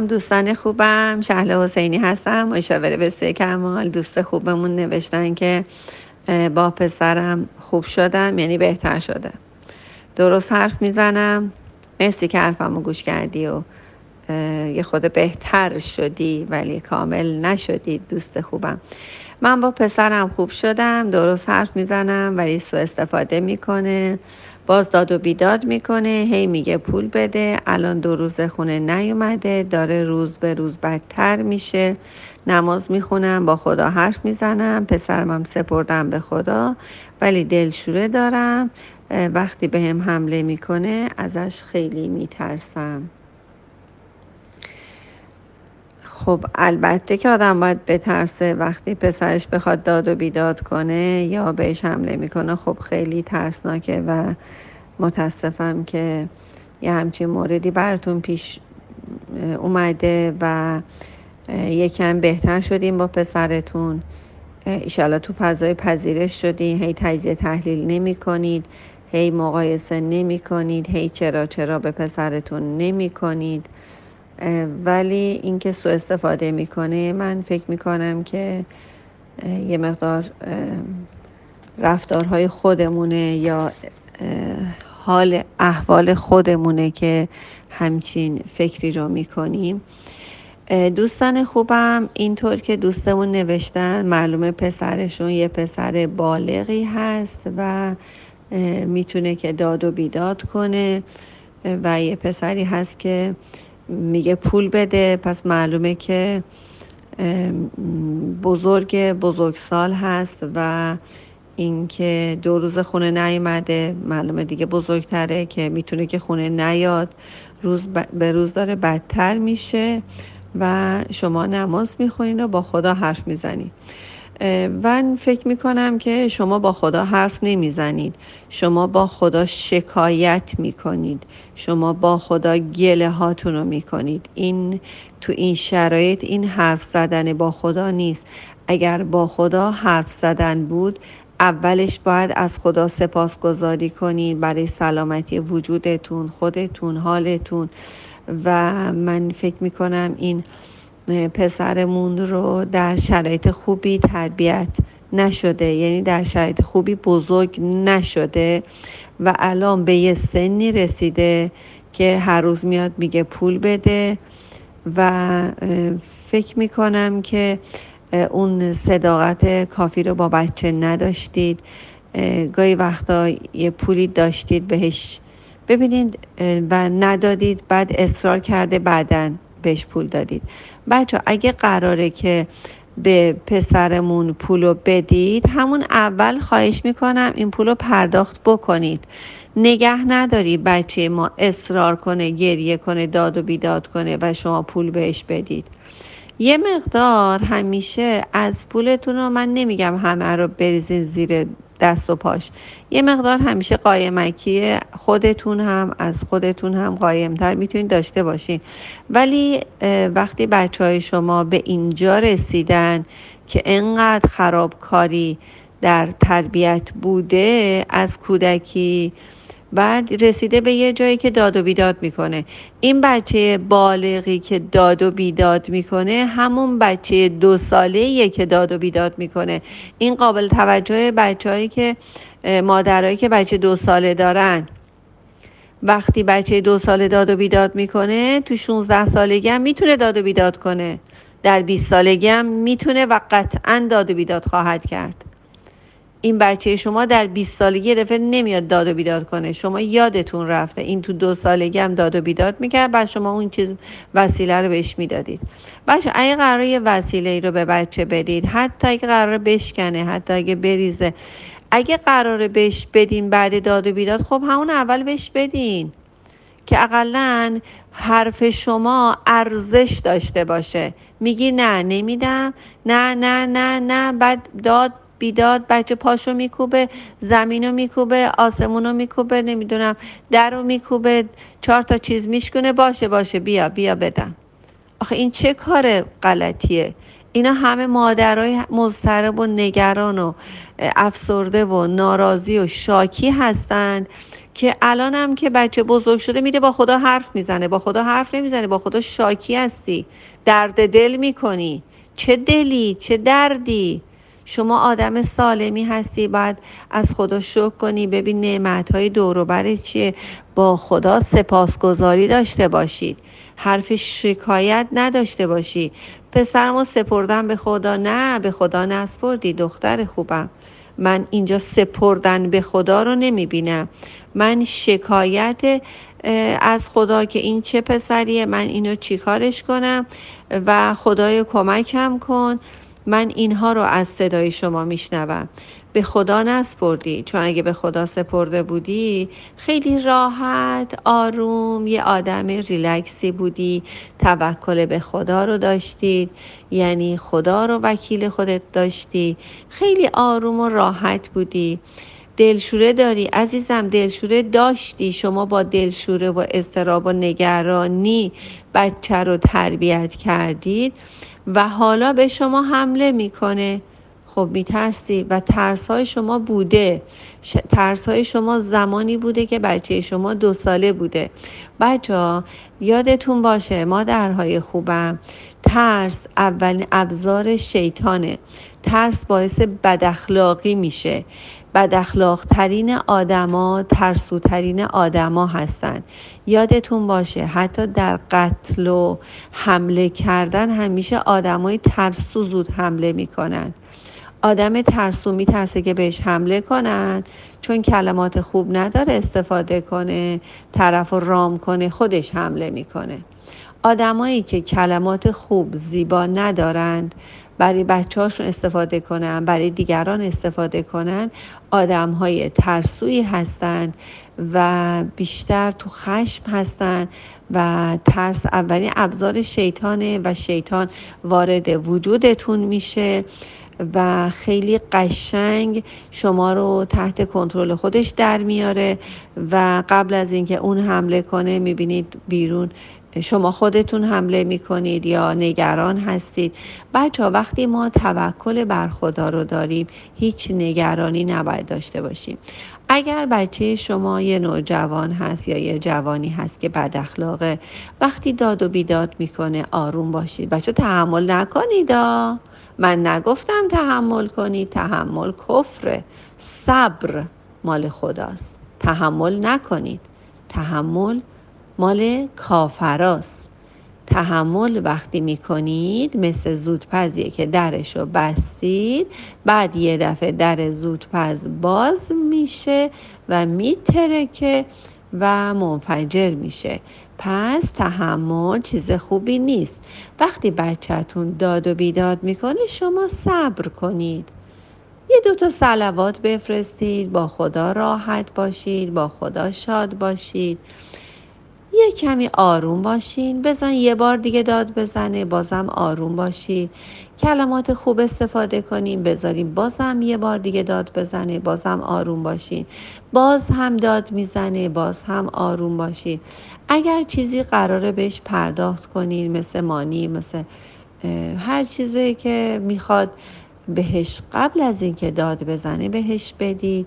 سلام دوستان خوبم. شهله حسینی هستم مشاور بسیار کمال. دوست خوبمون نوشتن که با پسرم خوب شدم یعنی بهتر شده. درست حرف می‌زنم؟ مرسی که حرفمو گوش کردی و یه خود بهتر شدی ولی کامل نشدی. دوست خوبم. من با پسرم خوب شدم درست حرف می‌زنم ولی سو استفاده می‌کنه. باز داد و بیداد می‌کنه هی میگه پول بده. الان دو روز خونه نیومده داره روز به روز بدتر میشه. نماز می‌خونم با خدا حرف می‌زنم پسرم هم سپردم به خدا ولی دلشوره دارم. وقتی به هم حمله می‌کنه ازش خیلی میترسم. خب البته که آدم باید بترسه. وقتی پسرش بخواد داد و بیداد کنه یا بهش حمله می‌کنه خب خیلی ترسناکه و متاسفم که یه همچین موردی براتون پیش اومده و یکم بهتر شدیم با پسرتون. ایشالا تو فضای پذیرش شدین هی تجزیه تحلیل نمی کنید هی مقایسه نمی کنید هی چرا چرا به پسرتون نمی کنید ولی اینکه سو استفاده می‌کنه من فکر می‌کنم که یه مقدار رفتارهای خودمونه یا حال احوال خودمونه که همچین فکری رو می‌کنیم. دوستان خوبم اینطور که دوستمون نوشتن معلومه پسرشون یه پسر بالغی هست و می‌تونه که داد و بیداد کنه و یه پسری هست که میگه پول بده. پس معلومه که بزرگ بزرگسال هست و اینکه دو روز خونه نیومده معلومه دیگه بزرگتره که می‌تونه که خونه نیاد. روز به روز داره بدتر میشه و شما نماز می‌خونین و با خدا حرف می‌زنید من فکر می‌کنم که شما با خدا حرف نمی‌زنید. شما با خدا شکایت می‌کنید. شما با خدا گله هاتون رو می‌کنید. این تو این شرایط این حرف زدن با خدا نیست. اگر با خدا حرف زدن بود اولش باید از خدا سپاسگزاری کنید برای سلامتی وجودتون خودتون حالتون. و من فکر می‌کنم این پسرمون رو در شرایط خوبی تربیت نشده. یعنی در شرایط خوبی بزرگ نشده و الان به یه سنی رسیده که هر روز میاد میگه پول بده و فکر می‌کنم که اون صداقت کافی رو با بچه نداشتید. گاهی وقتا یه پولی داشتید بهش ببینید و ندادید بعد اصرار کرده بعدن بهش پول دادید. بچه اگه قراره که به پسرمون پولو بدید همون اول خواهش می‌کنم این پولو پرداخت بکنید. نگه نداری بچه ما اصرار کنه گریه کنه داد و بیداد کنه و شما پول بهش بدید. یه مقدار همیشه از پولتون رو من نمیگم همه رو بریزین زیر دست و پاش. یه مقدار همیشه قایمکی خودتون هم از خودتون هم قایمتر می‌تونید داشته باشین. ولی وقتی بچه های شما به اینجا رسیدن که انقدر خرابکاری در تربیت بوده از کودکی بعد رسیده به یه جایی که داد و بیداد می‌کنه. این بچه بالغی که داد و بیداد می‌کنه همون بچه دو ساله که داد و بیداد می‌کنه. این قابل توجه بچههایی که مادرهایی که بچه دو ساله دارن. وقتی بچه دو ساله داد و بیداد می‌کنه تو 16 سالگی هم می‌تونه داد و بیداد کنه. در 20 سالگی هم می‌تونه و قطعا داد و بیداد خواهد کرد. این بچه شما در 20 سالگی دفعه نمیاد داد و بیداد کنه. شما یادتون رفته. این تو دو سالگی هم داد و بیداد می‌کرد. بعد شما اون چیز وسیله رو بهش می‌دادید. بچه اگه قرار یه وسیله رو به بچه بدید حتی اگه قرار بشکنه حتی اگه بریزه اگه قرار بهش بدین بعد داد و بیداد خب همون اول بهش بدین. که اقلا حرف شما ارزش داشته باشه. میگی نه نمیدم. نه نه نه نه بعد داد بیداد بچه پاشو میکوبه زمینو میکوبه آسمونو میکوبه نمی‌دونم درو میکوبه چهار تا چیز میشکنه باشه باشه بیا بیا بدم. آخه این چه کار غلطیه؟ اینا همه مادرای مضطرب و نگران و افسرده و ناراضی و شاکی هستند که الان هم که بچه بزرگ شده میره با خدا حرف می‌زنه با خدا حرف نمی‌زنه با خدا شاکی هستی. درد دل می‌کنی. چه دلی چه دردی؟ شما آدم سالمی هستی باید از خدا شکر کنی. ببین نعمت های دور چیه؟ با خدا سپاسگزاری داشته باشید. حرف شکایت نداشته باشی پسرمو سپردم به خدا؟ نه به خدا نسپردی دختر خوبم. من اینجا سپردن به خدا رو نمی بینم من شکایت از خدا که این چه پسریه من اینو چیکارش کنم؟ و خدای کمکم کن. من اینها رو از صدای شما میشنوم. به خدا نسپردی چون اگه به خدا سپرده بودی خیلی راحت آروم یه آدم ریلکسی بودی توکل به خدا رو داشتی یعنی خدا رو وکیل خودت داشتی. خیلی آروم و راحت بودی. دلشوره داری؟ عزیزم دلشوره داشتی. شما با دلشوره و استراب و نگرانی بچه رو تربیت کردید و حالا به شما حمله می‌کنه. خب میترسی و ترس های شما بوده. ترس های شما زمانی بوده که بچه شما دو ساله بوده. بچه یادتون باشه مادرهای خوبم ترس اولین ابزار شیطانه. ترس باعث بداخلاقی میشه. بداخلاق ترین آدما ترسوترین آدما هستند یادتون باشه حتی در قتل و حمله کردن همیشه آدمای ترسو زود حمله می‌کنن. آدم ترسو میترسه که بهش حمله کنن چون کلمات خوب نداره استفاده کنه طرف رام کنه خودش حمله می‌کنه. آدمایی که کلمات خوب زیبا ندارند برای بچه استفاده کنن برای دیگران استفاده کنن آدم های ترسویی هستند و بیشتر تو خشم هستند و ترس اولین ابزار شیطانه و شیطان وارد وجودتون میشه و خیلی قشنگ شما رو تحت کنترل خودش در میاره و قبل از اینکه اون حمله کنه می‌بینید بیرون شما خودتون حمله می کنید یا نگران هستید؟ بچه وقتی ما توکل بر خدا رو داریم هیچ نگرانی نباید داشته باشیم. اگر بچه شما یه نوجوان هست یا یه جوانی هست که بد اخلاقه وقتی داد و بیداد می‌کنه آروم باشید. بچه تحمل نکنید من نگفتم تحمل کنید تحمل کفره. صبر مال خداست. تحمل نکنید. تحمل مال کافراست. تحمل وقتی می‌کنید مثل زودپزیه که درش رو بستید بعد یه دفعه در زودپز باز میشه و میترکه و منفجر میشه. پس تحمل چیز خوبی نیست. وقتی بچهتون داد و بیداد می‌کنه شما صبر کنید. یه دوتا سلوات بفرستید با خدا راحت باشید با خدا شاد باشید. یه کمی آروم باشین. بزن یه بار دیگه داد بزنه بازم آروم باشید کلمات خوب استفاده کنیم بذاریم بازم یه بار دیگه داد بزنه بازم آروم باشین. باز هم داد می‌زنه باز هم آروم باشید اگر چیزی قراره بهش پرداخت کنین مثل مانی مثل هر چیزی که می‌خواد بهش قبل از اینکه داد بزنه بهش بدید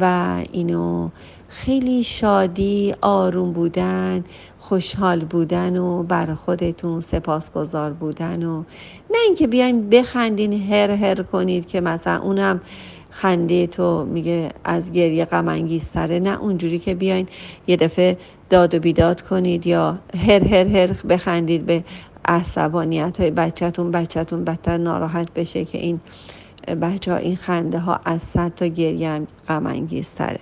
و اینو خیلی شادی آروم بودن خوشحال بودن و بر خودتون سپاسگزار بودن و نه اینکه بیاین بخندین هر هر کنید که مثلا اونم خنده تو میگه از گریه غم انگیزتره. نه اونجوری که بیاین یه دفعه داد و بیداد کنید یا هر هر هر بخندید به عصبانیت های بچهتون بچهتون بدتر ناراحت بشه که این بچه ها این خنده ها از صد تا گریه غم انگیزتره.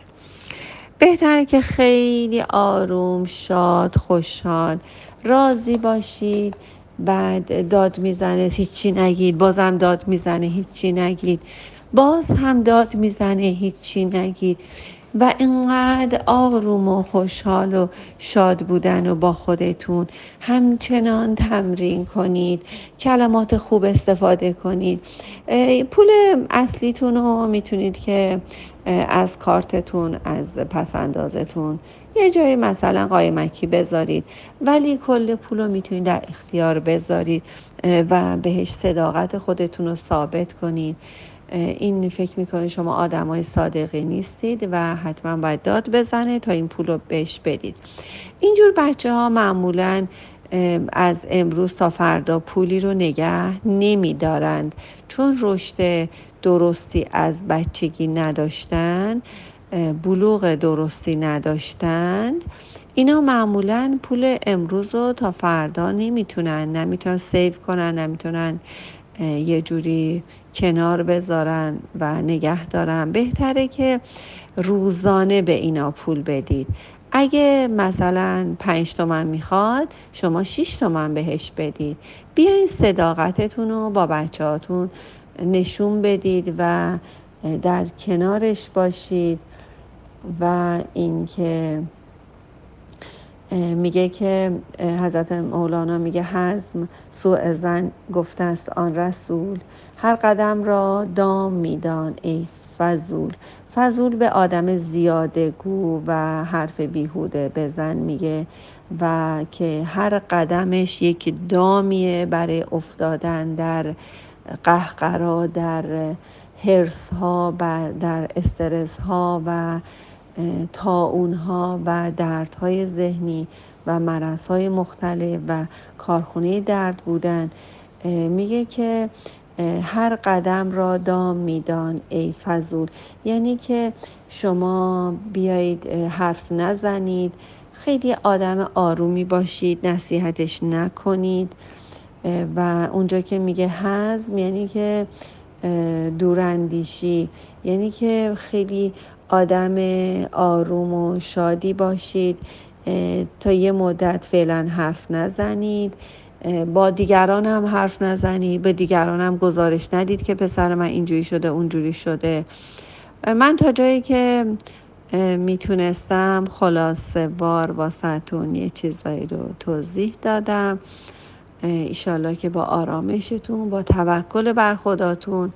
بهتره که خیلی آروم شاد خوشحال راضی باشید. بعد داد می‌زنه هیچی نگید. بازم داد می‌زنه هیچی نگید. باز هم داد می‌زنه هیچی نگید. و اینقدر آروم و خوشحال و شاد بودن و با خودتون. همچنان تمرین کنید کلمات خوب استفاده کنید. پول اصلیتون رو می‌تونید که از کارتتون از پسندازتون یه جای مثلا قایمکی بذارید. ولی کل پول رو می‌تونید در اختیار بذارید و بهش صداقت خودتون رو ثابت کنید. این فکر می‌کنه شما آدم های صادقی نیستید و حتما باید داد بزنه تا این پول رو بهش بدید. اینجور بچه ها معمولا از امروز تا فردا پولی رو نگه نمیدارند. چون رشد درستی از بچگی نداشتن بلوغ درستی نداشتند. اینا معمولا پول امروز رو تا فردا نمی‌تونن نمی‌تونن سیو کنن نمی‌تونن یه جوری کنار بذارن و نگه دارن. بهتره که روزانه به اینا پول بدید. اگه مثلا پنج تومن می‌خواد شما شیش تومن بهش بدید. بیاین صداقتتون رو با بچه هاتون نشون بدید و در کنارش باشید و اینکه میگه که حضرت مولانا میگه حزم سوء زن گفته است آن رسول. هر قدم را دام میدان ای فضول. فضول به آدم زیاده گو و حرف بیهوده بزن میگه و که هر قدمش یک دامیه برای افتادن در قهقرا در هرس ها و در استرس ها و تاون ها و دردهای ذهنی و مرض های مختلف و کارخونه درد بودن میگه که هر قدم را دام میدان ای فضول. یعنی که شما بیایید حرف نزنید. خیلی آدم آرومی باشید نصیحتش نکنید. و اونجا که میگه حزم یعنی که دوراندیشی. یعنی که خیلی آدم آروم و شادی باشید تا یه مدت فعلا حرف نزنید. با دیگران هم حرف نزنید به دیگران هم گزارش ندید که پسر من اینجوری شده اونجوری شده. من تا جایی که می‌تونستم خلاصه وار واسهتون یه چیزایی رو توضیح دادم. ایشالله که با آرامشتون با توکل بر خداتون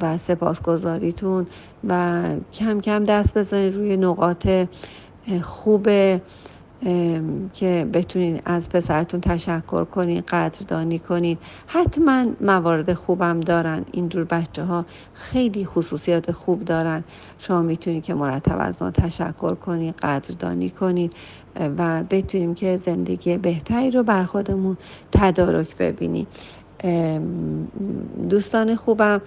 و سپاسگزاریتون و کم کم دست بزنید روی نقاط خوب که بتونید از پسرتون تشکر کنید قدردانی کنید حتما موارد خوبم دارن. اینجور بچه ها خیلی خصوصیات خوب دارن. شما می‌تونید که مرتب از ما تشکر کنید قدردانی کنید و بتونیم که زندگی بهتری رو بر خودمون تدارک ببینیم. دوستان خوبم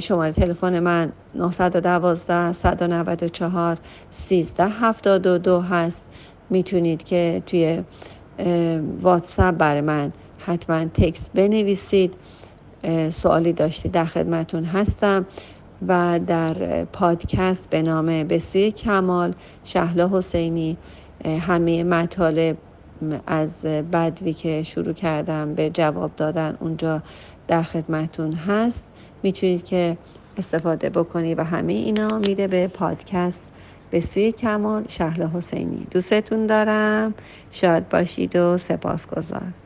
شماره تلفن من 912 194 1372 هست. می‌تونید که توی واتساپ برای من حتما تکست بنویسید. سوالی داشتید در خدمتون هستم و در پادکست به نام بسوی کمال شهلا حسینی همه مطالب از بدوی که شروع کردم به جواب دادن اونجا در خدمتون هست. می‌تونید که استفاده بکنید و همه اینا میره به پادکست به سوی کمال شهلا حسینی. دوستتون دارم. شاد باشید و سپاسگزار